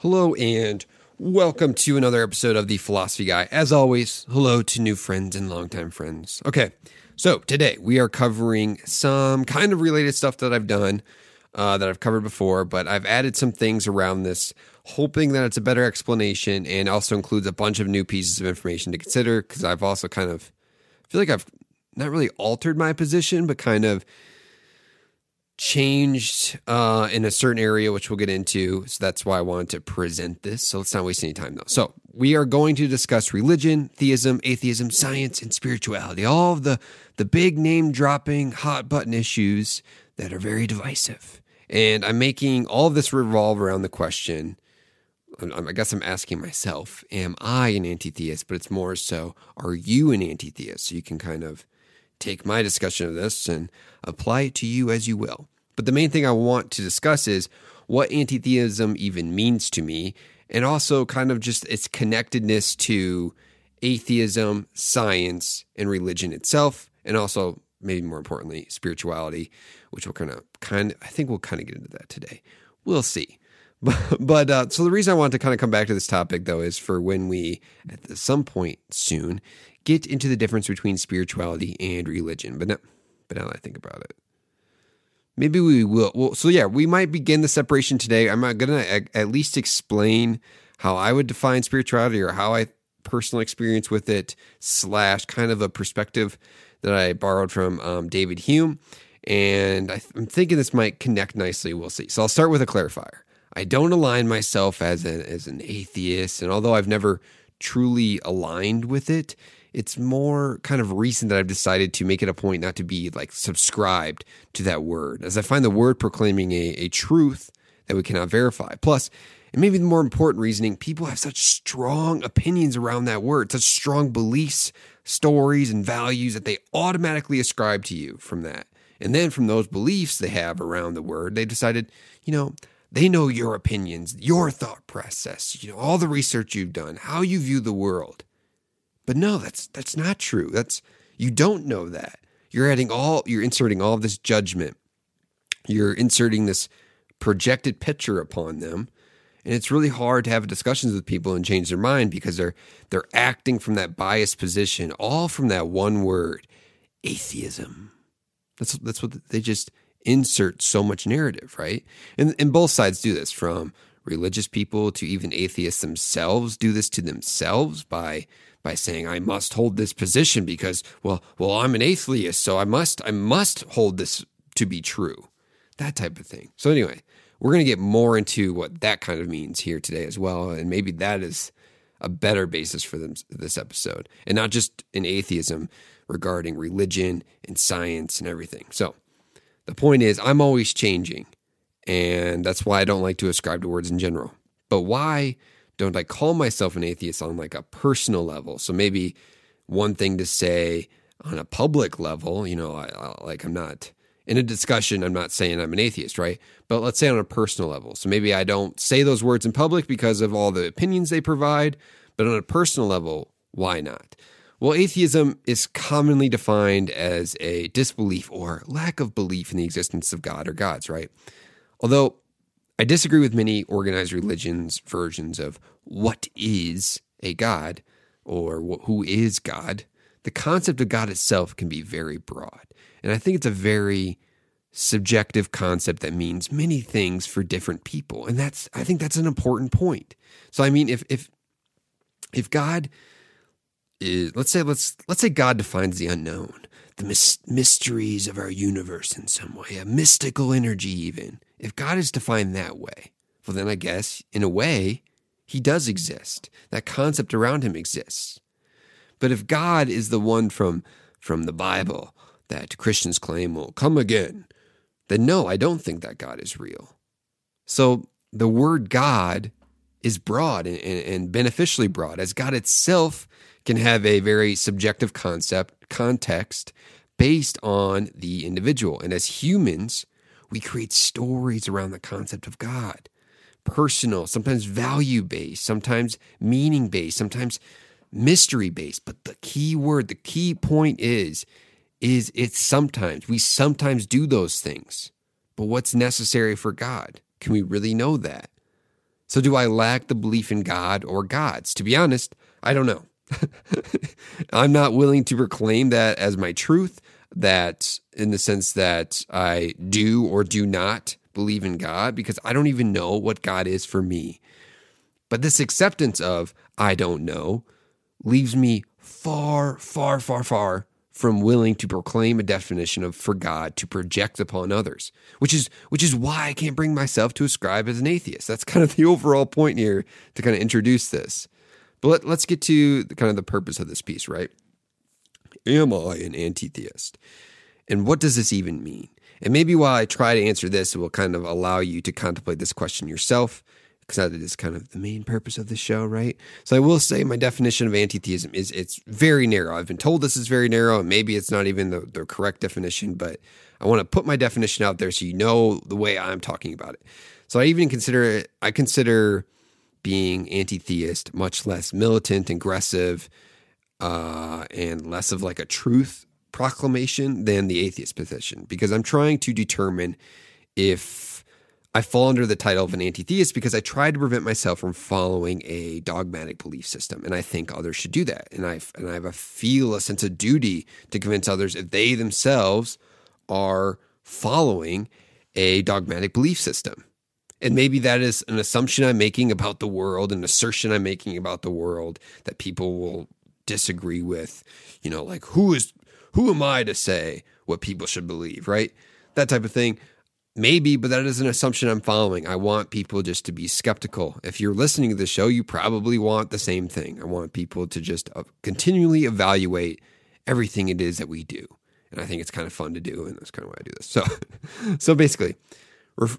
Hello and welcome to another episode of the Philosophy Guy. As always, hello to new friends and longtime friends. Okay, so today we are covering some kind of related stuff that I've done uh, that I've covered before, but I've added some things around this, hoping that it's a better explanation and also includes a bunch of new pieces of information to consider because I've also kind of feel like I've not really altered my position, but kind of changed uh, in a certain area, which we'll get into. So that's why I wanted to present this. So let's not waste any time, though. So we are going to discuss religion, theism, atheism, science, and spirituality. All of the the big name dropping, hot button issues that are very divisive. And I'm making all of this revolve around the question. I guess I'm asking myself, am I an anti theist? But it's more so, are you an anti theist? So you can kind of take my discussion of this and apply it to you as you will. But the main thing I want to discuss is what anti theism even means to me, and also kind of just its connectedness to atheism, science, and religion itself, and also maybe more importantly, spirituality, which we'll kind of kind of, I think we'll kind of get into that today. We'll see. But, but uh, so the reason I want to kind of come back to this topic though is for when we at some point soon get into the difference between spirituality and religion. But now, but now that I think about it, maybe we will. Well, so yeah, we might begin the separation today. I'm not gonna at least explain how I would define spirituality or how I personal experience with it slash kind of a perspective that I borrowed from um, David Hume. And I am thinking this might connect nicely. We'll see. So I'll start with a clarifier. I don't align myself as, a, as an atheist. And although I've never truly aligned with it, it's more kind of recent that I've decided to make it a point not to be like subscribed to that word, as I find the word proclaiming a, a truth that we cannot verify. Plus, and maybe the more important reasoning, people have such strong opinions around that word, such strong beliefs, stories, and values that they automatically ascribe to you from that. And then from those beliefs they have around the word, they decided, you know, they know your opinions, your thought process, you know, all the research you've done, how you view the world. But no, that's that's not true. That's you don't know that. You're adding all you're inserting all this judgment. You're inserting this projected picture upon them. And it's really hard to have discussions with people and change their mind because they're they're acting from that biased position, all from that one word, atheism. That's that's what they just insert so much narrative, right? And and both sides do this, from religious people to even atheists themselves do this to themselves by by saying I must hold this position because well well I'm an atheist so I must I must hold this to be true. That type of thing. So anyway we're going to get more into what that kind of means here today as well and maybe that is a better basis for them, this episode and not just an atheism regarding religion and science and everything. So the point is I'm always changing and that's why I don't like to ascribe to words in general. But why don't I call myself an atheist on like a personal level? So maybe one thing to say on a public level, you know, I, I, like I'm not in a discussion, I'm not saying I'm an atheist, right? But let's say on a personal level. So maybe I don't say those words in public because of all the opinions they provide, but on a personal level, why not? Well, atheism is commonly defined as a disbelief or lack of belief in the existence of God or gods, right? Although I disagree with many organized religions' versions of what is a God or who is God. The concept of God itself can be very broad. And I think it's a very subjective concept that means many things for different people. And that's I think that's an important point. So I mean if if if God is let's say let's let's say God defines the unknown, the mysteries of our universe in some way, a mystical energy even. If God is defined that way, well, then I guess, in a way, he does exist. That concept around him exists. But if God is the one from, from the Bible that Christians claim will come again, then no, I don't think that God is real. So the word God is broad and, and, beneficially broad, as God itself can have a very subjective concept, context based on the individual. And as humans, we create stories around the concept of God personal, sometimes value based, sometimes meaning based, sometimes mystery based. But the key word, the key point is, is it's sometimes, we sometimes do those things. But what's necessary for God? Can we really know that? So, do I lack the belief in God or gods? To be honest, I don't know. I'm not willing to proclaim that as my truth, that in the sense that I do or do not believe in God, because I don't even know what God is for me. But this acceptance of I don't know leaves me far, far, far, far from willing to proclaim a definition of for God to project upon others, which is which is why I can't bring myself to ascribe as an atheist. That's kind of the overall point here to kind of introduce this. But let, us get to the, kind of the purpose of this piece, right? Am I an anti-theist? And what does this even mean? And maybe while I try to answer this, it will kind of allow you to contemplate this question yourself because that is kind of the main purpose of the show, right? So I will say my definition of anti-theism is it's very narrow. I've been told this is very narrow, and maybe it's not even the, the correct definition, but I want to put my definition out there so you know the way I'm talking about it. So I even consider it, I consider being anti-theist much less militant, aggressive, uh, and less of like a truth proclamation than the atheist position because I'm trying to determine if I fall under the title of an anti theist because I try to prevent myself from following a dogmatic belief system. And I think others should do that. And I, and I have a feel a sense of duty to convince others if they themselves are following a dogmatic belief system. And maybe that is an assumption I'm making about the world, an assertion I'm making about the world that people will disagree with. You know, like who is who am I to say what people should believe, right? That type of thing. Maybe, but that is an assumption I'm following. I want people just to be skeptical. If you're listening to the show, you probably want the same thing. I want people to just uh, continually evaluate everything it is that we do. And I think it's kind of fun to do, and that's kind of why I do this. So, so basically,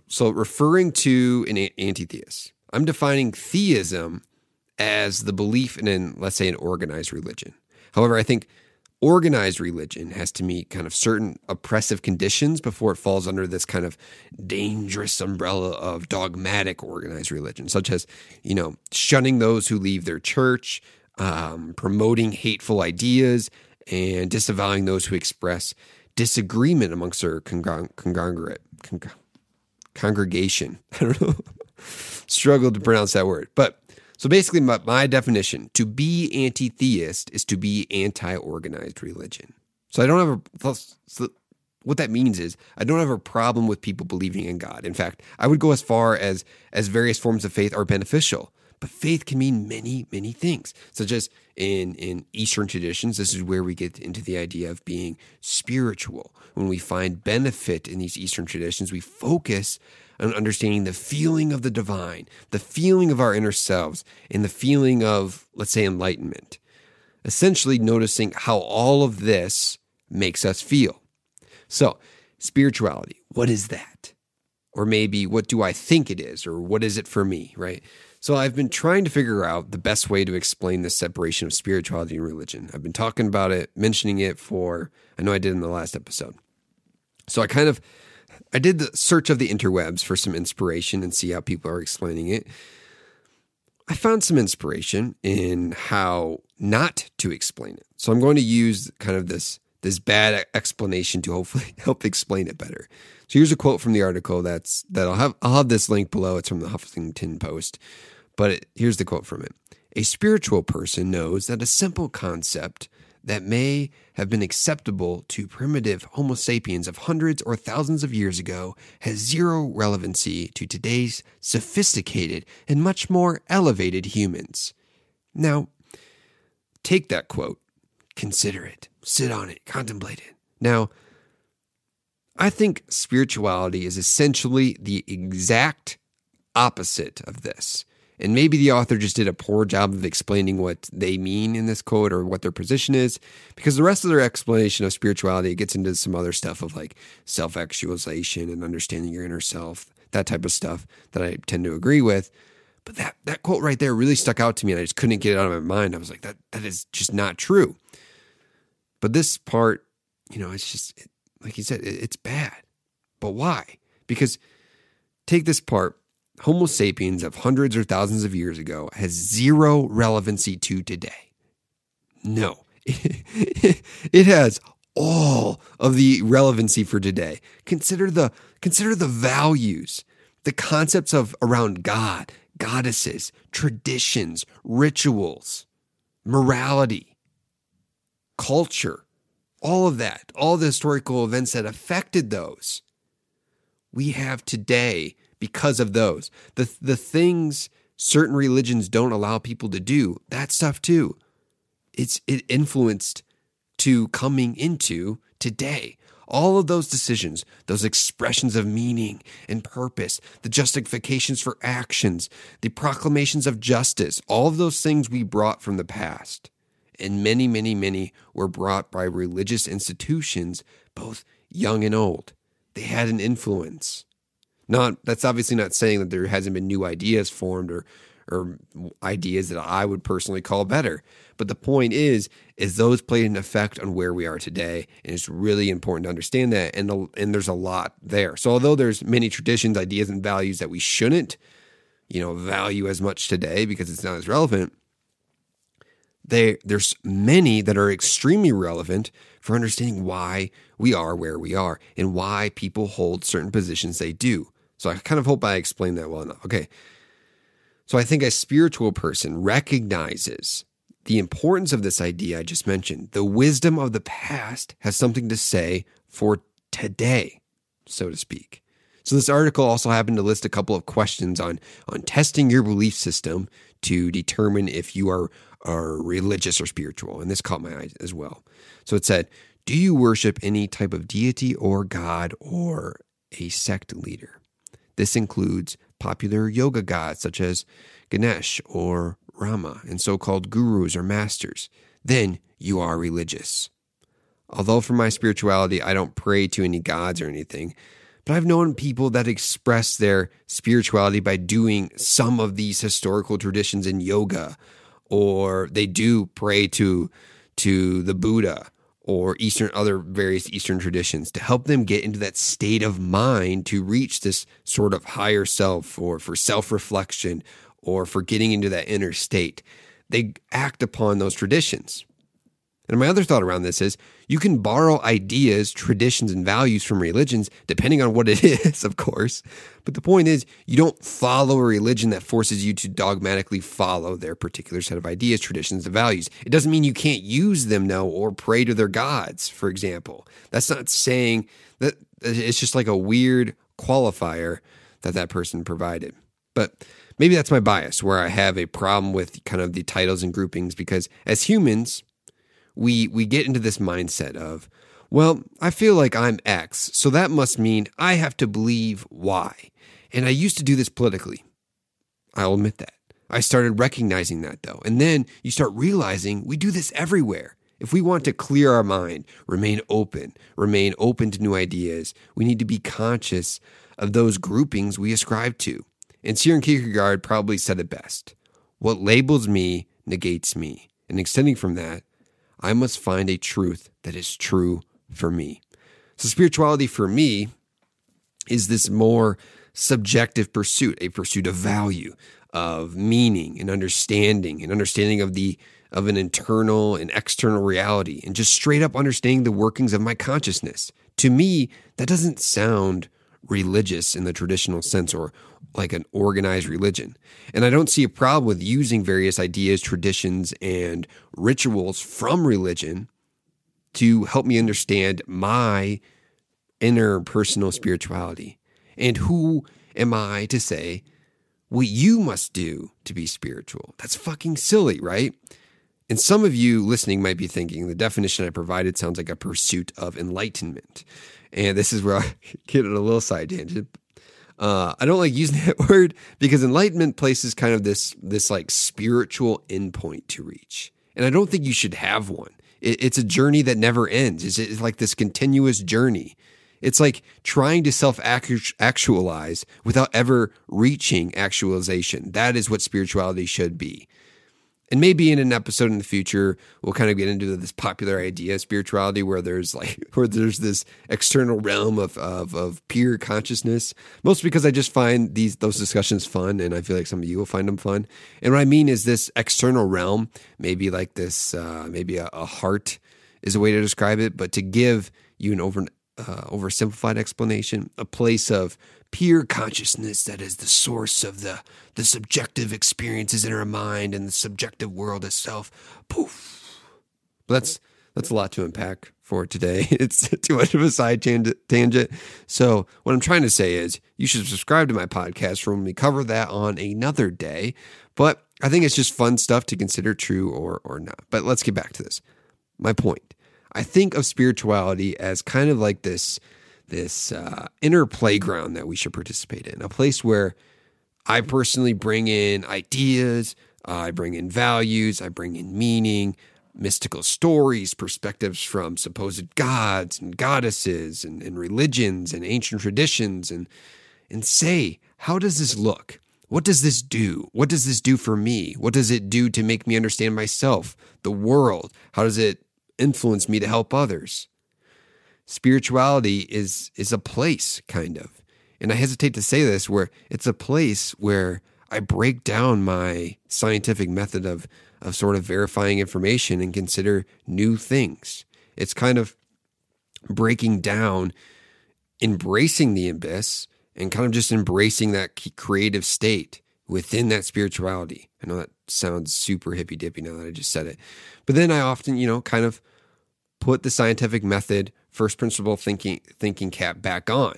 so referring to an anti-theist, I'm defining theism as the belief in, an, let's say, an organized religion. However, I think organized religion has to meet kind of certain oppressive conditions before it falls under this kind of dangerous umbrella of dogmatic organized religion, such as, you know, shunning those who leave their church, um, promoting hateful ideas, and disavowing those who express disagreement amongst their congregate, congregation. I don't know. Struggled to pronounce that word. But so basically, my, my definition to be anti theist is to be anti organized religion. So I don't have a. So what that means is I don't have a problem with people believing in God. In fact, I would go as far as as various forms of faith are beneficial. But faith can mean many, many things, such as in in Eastern traditions. This is where we get into the idea of being spiritual. When we find benefit in these Eastern traditions, we focus on understanding the feeling of the divine, the feeling of our inner selves, and the feeling of, let's say, enlightenment. Essentially, noticing how all of this makes us feel. So, spirituality, what is that? Or maybe, what do I think it is? Or what is it for me, right? So, I've been trying to figure out the best way to explain this separation of spirituality and religion. I've been talking about it, mentioning it for, I know I did in the last episode. So, I kind of I did the search of the interwebs for some inspiration and see how people are explaining it. I found some inspiration in how not to explain it. So I'm going to use kind of this this bad explanation to hopefully help explain it better. So here's a quote from the article that's that I'll have I'll have this link below. It's from the Huffington Post. But it, here's the quote from it. A spiritual person knows that a simple concept that may have been acceptable to primitive Homo sapiens of hundreds or thousands of years ago has zero relevancy to today's sophisticated and much more elevated humans. Now, take that quote, consider it, sit on it, contemplate it. Now, I think spirituality is essentially the exact opposite of this. And maybe the author just did a poor job of explaining what they mean in this quote or what their position is, because the rest of their explanation of spirituality gets into some other stuff of like self actualization and understanding your inner self, that type of stuff that I tend to agree with. But that, that quote right there really stuck out to me and I just couldn't get it out of my mind. I was like, that, that is just not true. But this part, you know, it's just, it, like he said, it, it's bad. But why? Because take this part Homo sapiens of hundreds or thousands of years ago has zero relevancy to today. No, it has all of the relevancy for today. Consider the consider the values The concepts of around God, goddesses, traditions, rituals, morality, culture, all of that, all the historical events that affected those, we have today because of those. The, the things certain religions don't allow people to do, that stuff too. It's it influenced to coming into today. All of those decisions, those expressions of meaning and purpose, the justifications for actions, the proclamations of justice, all of those things we brought from the past. And many, many, many were brought by religious institutions, both young and old. They had an influence. Not that's obviously not saying that there hasn't been new ideas formed or or ideas that I would personally call better. But the point is, is those played an effect on where we are today, and it's really important to understand that. And and there's a lot there. So although there's many traditions, ideas, and values that we shouldn't, you know, value as much today because it's not as relevant, they, there's many that are extremely relevant for understanding why we are where we are and why people hold certain positions they do. So I kind of hope I explained that well enough. Okay. So I think a spiritual person recognizes the importance of this idea I just mentioned. The wisdom of the past has something to say for today, so to speak. So this article also happened to list a couple of questions on on testing your belief system to determine if you are are religious or spiritual. And this caught my eye as well. So it said, Do you worship any type of deity or God or a sect leader? This includes popular yoga gods such as Ganesh or Rama and so called gurus or masters. Then you are religious. Although for my spirituality, I don't pray to any gods or anything, but I've known people that express their spirituality by doing some of these historical traditions in yoga or they do pray to to the Buddha or Eastern other various Eastern traditions to help them get into that state of mind to reach this sort of higher self or for self-reflection or for getting into that inner state. They act upon those traditions. And my other thought around this is you can borrow ideas, traditions, and values from religions, depending on what it is, of course. But the point is, you don't follow a religion that forces you to dogmatically follow their particular set of ideas, traditions, and values. It doesn't mean you can't use them though, or pray to their gods, for example. That's not saying that it's just like a weird qualifier that that person provided. But maybe that's my bias where I have a problem with kind of the titles and groupings because as humans, we we get into this mindset of, well, I feel like I'm X, so that must mean I have to believe Y. And I used to do this politically. I'll admit that. I started recognizing that though. And then you start realizing we do this everywhere. If we want to clear our mind, remain open, remain open to new ideas, we need to be conscious of those groupings we ascribe to. And Søren Kierkegaard probably said it best What labels me negates me. And extending from that, I must find a truth that is true for me. So, spirituality for me is this more subjective pursuit, a pursuit of value, of meaning and understanding, and understanding of the of an internal and external reality, and just straight up understanding the workings of my consciousness. To me, that doesn't sound religious in the traditional sense or like an organized religion. And I don't see a problem with using various ideas, traditions, and rituals from religion to help me understand my inner personal spirituality. And who am I to say what you must do to be spiritual? That's fucking silly, right? And some of you listening might be thinking the definition I provided sounds like a pursuit of enlightenment. And this is where I get on a little side tangent. Uh, I don't like using that word because enlightenment places kind of this this like spiritual endpoint to reach, and I don't think you should have one. It, it's a journey that never ends. It's, it's like this continuous journey. It's like trying to self actualize without ever reaching actualization. That is what spirituality should be and maybe in an episode in the future we'll kind of get into this popular idea of spirituality where there's like where there's this external realm of, of of pure consciousness. Mostly because i just find these those discussions fun and i feel like some of you will find them fun. And what i mean is this external realm maybe like this uh, maybe a, a heart is a way to describe it but to give you an over uh, oversimplified explanation, a place of pure consciousness that is the source of the the subjective experiences in our mind and the subjective world itself. Poof. But that's that's a lot to unpack for today. It's too much of a side tangent. So, what I'm trying to say is you should subscribe to my podcast for when we cover that on another day. But I think it's just fun stuff to consider true or, or not. But let's get back to this. My point I think of spirituality as kind of like this, this uh, inner playground that we should participate in, a place where I personally bring in ideas, uh, I bring in values, I bring in meaning, mystical stories, perspectives from supposed gods and goddesses and, and religions and ancient traditions and and say, how does this look? What does this do? What does this do for me? What does it do to make me understand myself, the world? How does it influence me to help others? Spirituality is is a place kind of. And I hesitate to say this where it's a place where I break down my scientific method of of sort of verifying information and consider new things. It's kind of breaking down, embracing the abyss, and kind of just embracing that creative state within that spirituality. I know that sounds super hippy dippy now that I just said it. But then I often, you know, kind of put the scientific method, first principle thinking thinking cap back on.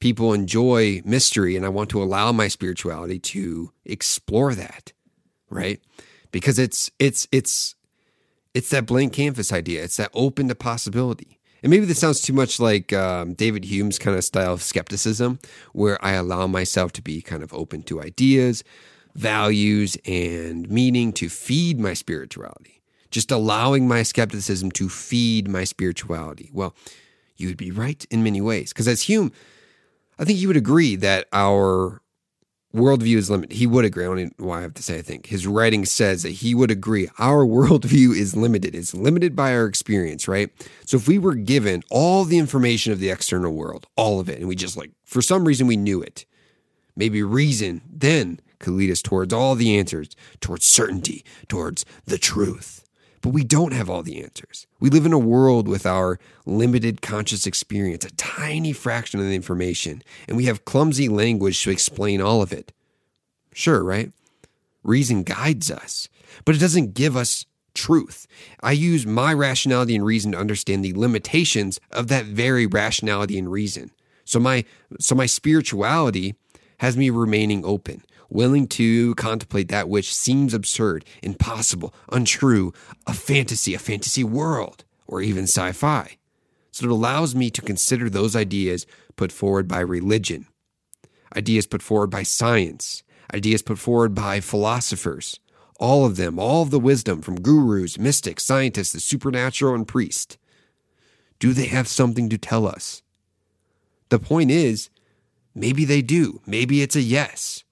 People enjoy mystery and I want to allow my spirituality to explore that, right? because it's it's it's it's that blank canvas idea. It's that open to possibility. And maybe this sounds too much like um, David Hume's kind of style of skepticism, where I allow myself to be kind of open to ideas, values, and meaning to feed my spirituality. Just allowing my skepticism to feed my spirituality. Well, you would be right in many ways. Because as Hume, I think you would agree that our worldview is limited. He would agree. I don't know why I have to say I think. His writing says that he would agree our worldview is limited. It's limited by our experience, right? So if we were given all the information of the external world, all of it, and we just like, for some reason we knew it, maybe reason then could lead us towards all the answers, towards certainty, towards the truth. But we don't have all the answers. We live in a world with our limited conscious experience, a tiny fraction of the information, and we have clumsy language to explain all of it. Sure, right? Reason guides us, but it doesn't give us truth. I use my rationality and reason to understand the limitations of that very rationality and reason. So my so my spirituality has me remaining open, willing to contemplate that which seems absurd, impossible, untrue, a fantasy, a fantasy world, or even sci fi. So it allows me to consider those ideas put forward by religion, ideas put forward by science, ideas put forward by philosophers, all of them, all of the wisdom from gurus, mystics, scientists, the supernatural, and priests. Do they have something to tell us? The point is, maybe they do. Maybe it's a yes.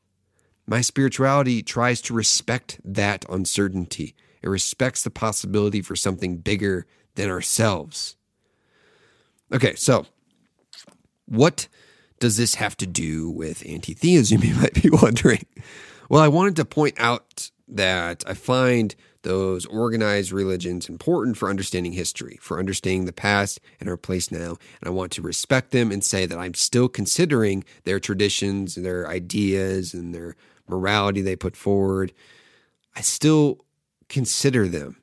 My spirituality tries to respect that uncertainty. It respects the possibility for something bigger than ourselves. Okay, so what does this have to do with anti theism? You might be wondering. Well, I wanted to point out that I find those organized religions important for understanding history, for understanding the past and our place now. And I want to respect them and say that I'm still considering their traditions, their ideas, and their morality they put forward. I still consider them.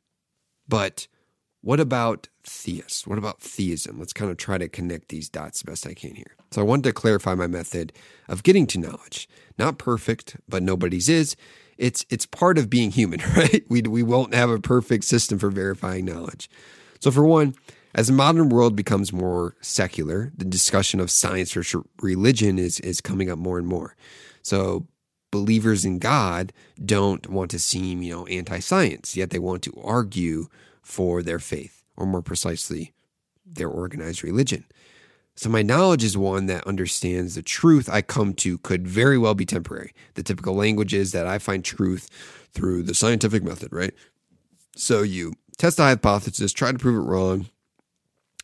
But what about theists? What about theism? Let's kind of try to connect these dots the best I can here. So I wanted to clarify my method of getting to knowledge. Not perfect, but nobody's is. It's it's part of being human, right? We we won't have a perfect system for verifying knowledge. So for one, as the modern world becomes more secular, the discussion of science versus religion is is coming up more and more. So believers in God don't want to seem, you know, anti-science, yet they want to argue for their faith, or more precisely, their organized religion. So my knowledge is one that understands the truth I come to could very well be temporary. The typical language is that I find truth through the scientific method, right? So you test a hypothesis, try to prove it wrong,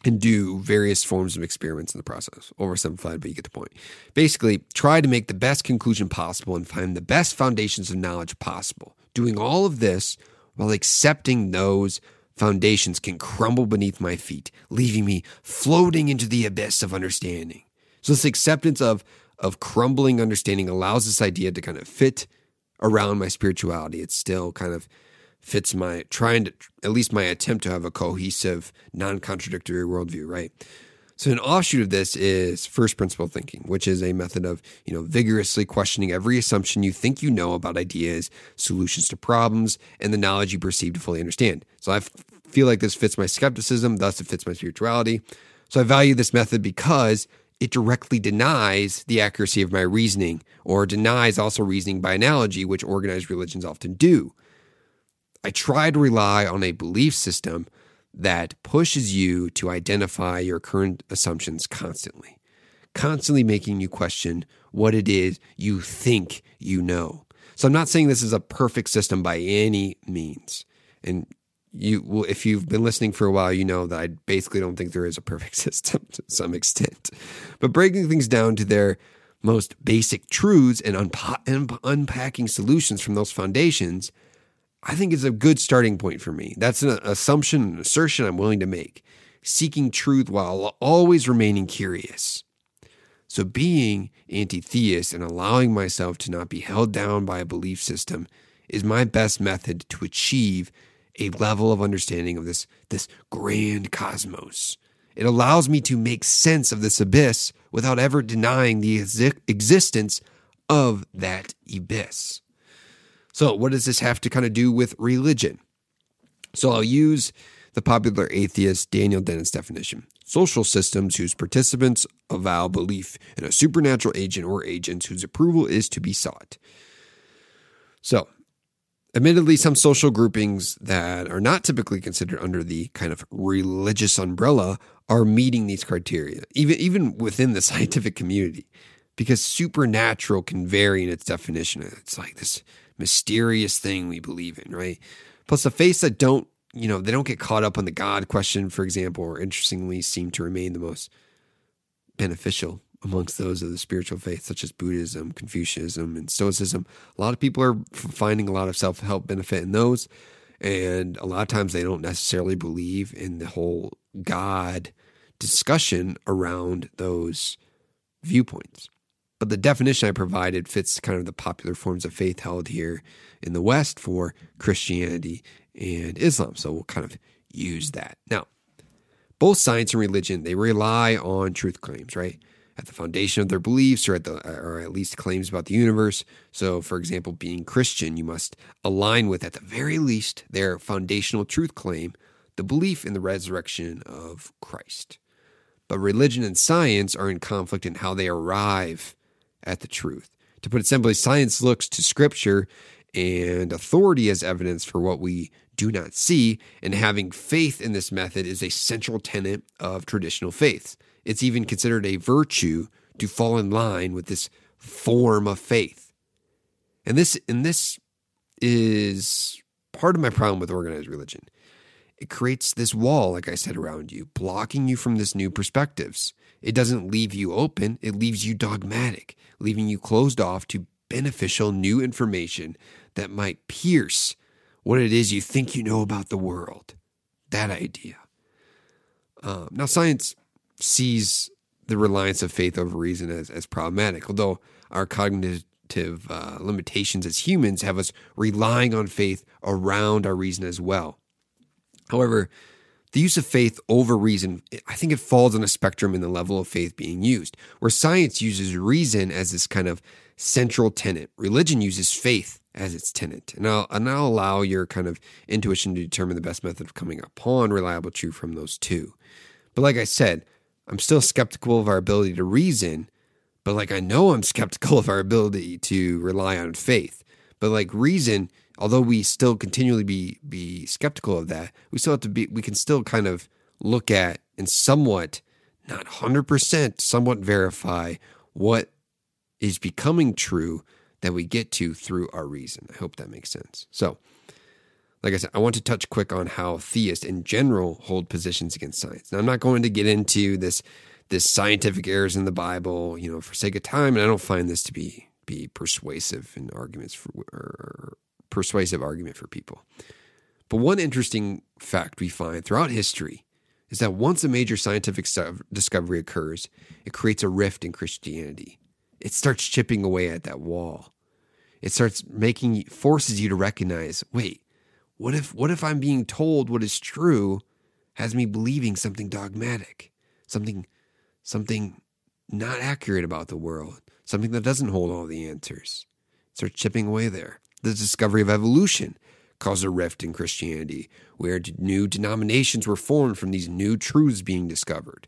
and do various forms of experiments in the process. Oversimplified, but you get the point. Basically, try to make the best conclusion possible and find the best foundations of knowledge possible. Doing all of this while accepting those foundations can crumble beneath my feet, leaving me floating into the abyss of understanding. So, this acceptance of, of crumbling understanding allows this idea to kind of fit around my spirituality. It's still kind of fits my trying to, at least my attempt to have a cohesive, non contradictory worldview, right? So an offshoot of this is first principle thinking, which is a method of, you know, vigorously questioning every assumption you think you know about ideas, solutions to problems, and the knowledge you perceive to fully understand. So I f- feel like this fits my skepticism, thus it fits my spirituality. So I value this method because it directly denies the accuracy of my reasoning or denies also reasoning by analogy, which organized religions often do. I try to rely on a belief system that pushes you to identify your current assumptions constantly, constantly making you question what it is you think you know. So I'm not saying this is a perfect system by any means. And you will, if you've been listening for a while, you know that I basically don't think there is a perfect system to some extent. But breaking things down to their most basic truths and, unpa- and unpacking solutions from those foundations I think is a good starting point for me. That's an assumption, an assertion I'm willing to make, seeking truth while always remaining curious. So, being anti theist and allowing myself to not be held down by a belief system is my best method to achieve a level of understanding of this, this grand cosmos. It allows me to make sense of this abyss without ever denying the existence of that abyss. So, what does this have to kind of do with religion? So, I'll use the popular atheist Daniel Dennett's definition social systems whose participants avow belief in a supernatural agent or agents whose approval is to be sought. So, admittedly, some social groupings that are not typically considered under the kind of religious umbrella are meeting these criteria, even, even within the scientific community, because supernatural can vary in its definition. It's like this mysterious thing we believe in, right? Plus, the faiths that don't, you know, they don't get caught up on the God question, for example, or interestingly seem to remain the most beneficial amongst those of the spiritual faith, such as Buddhism, Confucianism, and Stoicism. A lot of people are finding a lot of self help benefit in those. And a lot of times they don't necessarily believe in the whole God discussion around those viewpoints. But the definition I provided fits kind of the popular forms of faith held here in the West for Christianity and Islam. So we'll kind of use that. Now, both science and religion, they rely on truth claims, right? At the foundation of their beliefs or at the or at least claims about the universe. So for example, being Christian, you must align with at the very least their foundational truth claim, the belief in the resurrection of Christ. But religion and science are in conflict in how they arrive at the truth. To put it simply, science looks to scripture and authority as evidence for what we do not see, and having faith in this method is a central tenet of traditional faiths. It's even considered a virtue to fall in line with this form of faith. And this and this is part of my problem with organized religion. It creates this wall, like I said, around you, blocking you from this new perspectives. It doesn't leave you open, it leaves you dogmatic, leaving you closed off to beneficial new information that might pierce what it is you think you know about the world. That idea. Um, now, science sees the reliance of faith over reason as, as problematic, although our cognitive uh, limitations as humans have us relying on faith around our reason as well. However, the use of faith over reason, I think it falls on a spectrum in the level of faith being used, where science uses reason as this kind of central tenet. Religion uses faith as its tenet. And I'll, and I'll allow your kind of intuition to determine the best method of coming upon reliable truth from those two. But like I said, I'm still skeptical of our ability to reason, but like I know I'm skeptical of our ability to rely on faith. But like reason, although we still continually be be skeptical of that, we still have to be we can still kind of look at and somewhat not 100% somewhat verify what is becoming true that we get to through our reason. I hope that makes sense. So, like I said, I want to touch quick on how theists in general hold positions against science. Now, I'm not going to get into this this scientific errors in the Bible, you know, for sake of time, and I don't find this to be be persuasive in arguments for or persuasive argument for people. But one interesting fact we find throughout history is that once a major scientific discovery occurs, it creates a rift in Christianity. It starts chipping away at that wall. It starts making forces you to recognize, wait, what if what if I'm being told what is true has me believing something dogmatic, something something not accurate about the world, something that doesn't hold all the answers. It starts chipping away there. The discovery of evolution caused a rift in Christianity, where new denominations were formed from these new truths being discovered.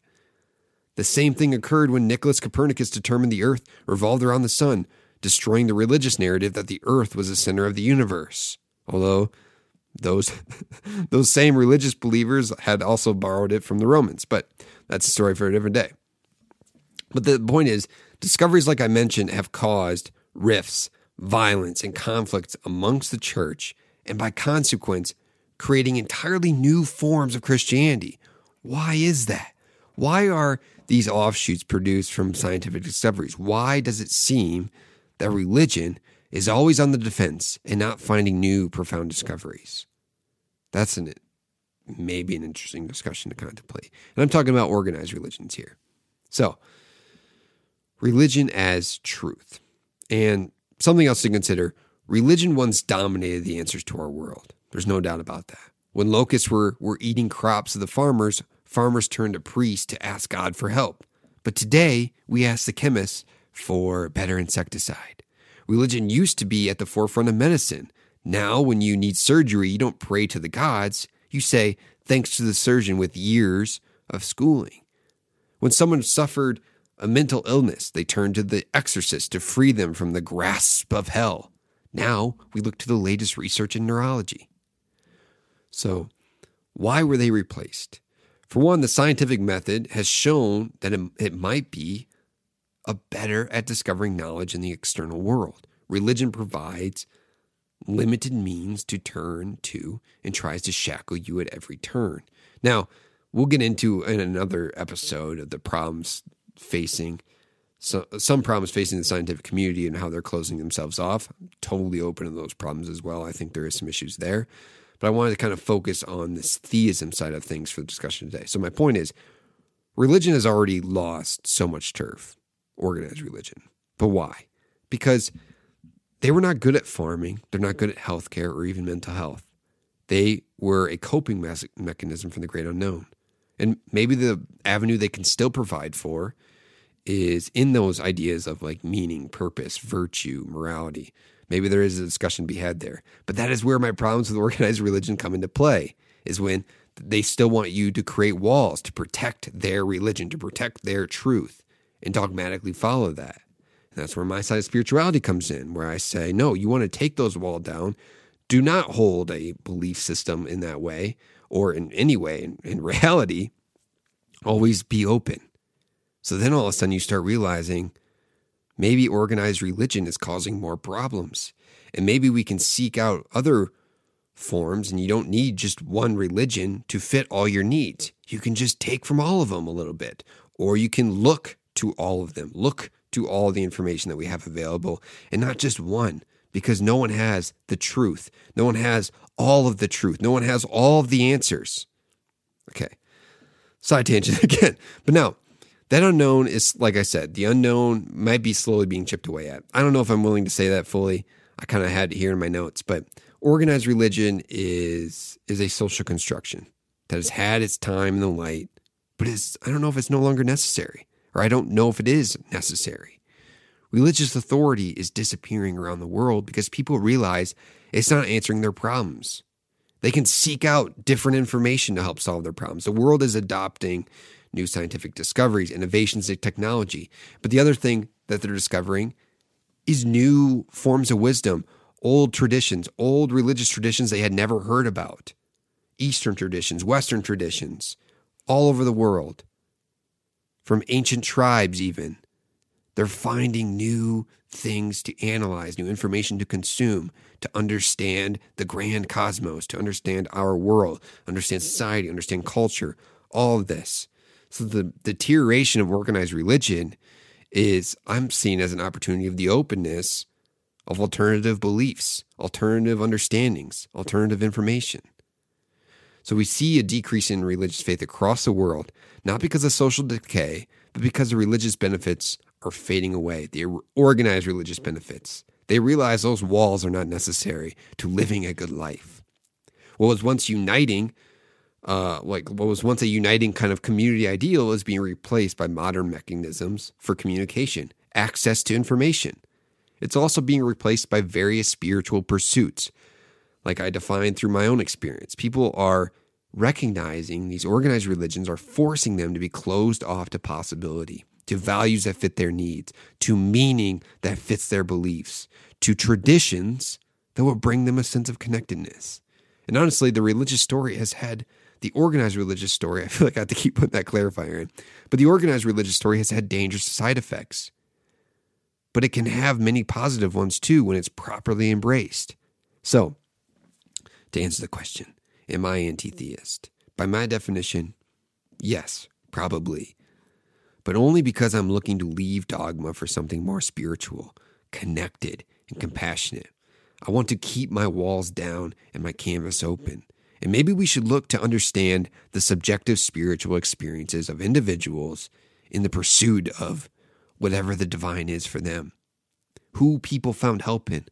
The same thing occurred when Nicholas Copernicus determined the earth revolved around the sun, destroying the religious narrative that the earth was the center of the universe. Although those those same religious believers had also borrowed it from the Romans, but that's a story for a different day. But the point is, discoveries like I mentioned have caused rifts, violence, and conflicts amongst the church and by consequence, creating entirely new forms of Christianity. Why is that? Why are these offshoots produced from scientific discoveries? Why does it seem that religion is always on the defense and not finding new profound discoveries? That's an maybe an interesting discussion to contemplate. And I'm talking about organized religions here. So, religion as truth. And something else to consider Religion once dominated the answers to our world. There's no doubt about that. When locusts were, were eating crops of the farmers, farmers turned to priests to ask God for help. But today, we ask the chemists for better insecticide. Religion used to be at the forefront of medicine. Now, when you need surgery, you don't pray to the gods. You say, thanks to the surgeon with years of schooling. When someone suffered a mental illness, they turned to the exorcist to free them from the grasp of hell. Now we look to the latest research in neurology. So, why were they replaced? For one, the scientific method has shown that it, might be a better at discovering knowledge in the external world. Religion provides limited means to turn to and tries to shackle you at every turn. Now, we'll get into in another episode of the problems facing so, some problems facing the scientific community and how they're closing themselves off. I'm totally open to those problems as well. I think there is some issues there. But I wanted to kind of focus on this theism side of things for the discussion today. So my point is religion has already lost so much turf, organized religion. But why? Because they were not good at farming, they're not good at healthcare or even mental health. They were a coping mechanism for the great unknown. And maybe the avenue they can still provide for is in those ideas of like meaning, purpose, virtue, morality. Maybe there is a discussion to be had there. But that is where my problems with organized religion come into play, is when they still want you to create walls to protect their religion, to protect their truth, and dogmatically follow that. And that's where my side of spirituality comes in, where I say, no, you want to take those walls down. Do not hold a belief system in that way or in any way in, in reality. Always be open so then all of a sudden you start realizing maybe organized religion is causing more problems. And maybe we can seek out other forms and you don't need just one religion to fit all your needs. You can just take from all of them a little bit, or you can look to all of them, look to all the information that we have available and not just one because no one has the truth. No one has all of the truth. No one has all of the answers. Okay. Side tangent again. But now, that unknown is, like I said, the unknown might be slowly being chipped away at. I don't know if I'm willing to say that fully. I kind of had it here in my notes, but organized religion is is a social construction that has had its time in the light, but is I don't know if it's no longer necessary, or I don't know if it is necessary. Religious authority is disappearing around the world because people realize it's not answering their problems. They can seek out different information to help solve their problems. The world is adopting new scientific discoveries, innovations in technology. But the other thing that they're discovering is new forms of wisdom, old traditions, old religious traditions they had never heard about, Eastern traditions, Western traditions, all over the world, from ancient tribes, even. They're finding new things to analyze, new information to consume, to understand the grand cosmos, to understand our world, understand society, understand culture, all of this. So the deterioration of organized religion is I'm seen as an opportunity of the openness of alternative beliefs, alternative understandings, alternative information. So we see a decrease in religious faith across the world, not because of social decay, but because the religious benefits are fading away. The organized religious benefits. They realize those walls are not necessary to living a good life. What was once uniting, uh, like what was once a uniting kind of community ideal, is being replaced by modern mechanisms for communication, access to information. It's also being replaced by various spiritual pursuits, like I defined through my own experience. People are recognizing these organized religions are forcing them to be closed off to possibility, to values that fit their needs, to meaning that fits their beliefs, to traditions that will bring them a sense of connectedness. And honestly, the religious story has had the organized religious story. I feel like I have to keep putting that clarifier in, but the organized religious story has had dangerous side effects. But it can have many positive ones too when it's properly embraced. So, to answer the question, am I anti theist? By my definition, yes, probably. But only because I'm looking to leave dogma for something more spiritual, connected, and compassionate. I want to keep my walls down and my canvas open. And maybe we should look to understand the subjective spiritual experiences of individuals in the pursuit of whatever the divine is for them who people found help in,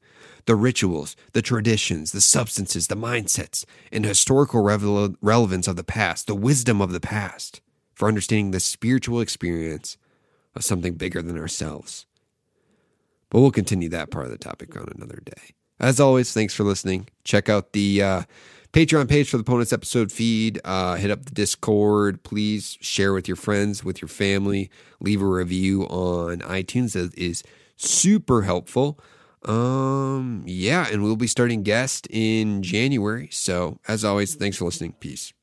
the rituals, the traditions, the substances, the mindsets, and historical revel- relevance of the past, the wisdom of the past, for understanding the spiritual experience of something bigger than ourselves. But we'll continue that part of the topic on another day. As always, thanks for listening. Check out the uh, Patreon page for the bonus episode feed. Uh, hit up the Discord. Please share with your friends, with your family. Leave a review on iTunes. That is super helpful. Um, yeah, and we'll be starting guest in January. So, as always, thanks for listening. Peace.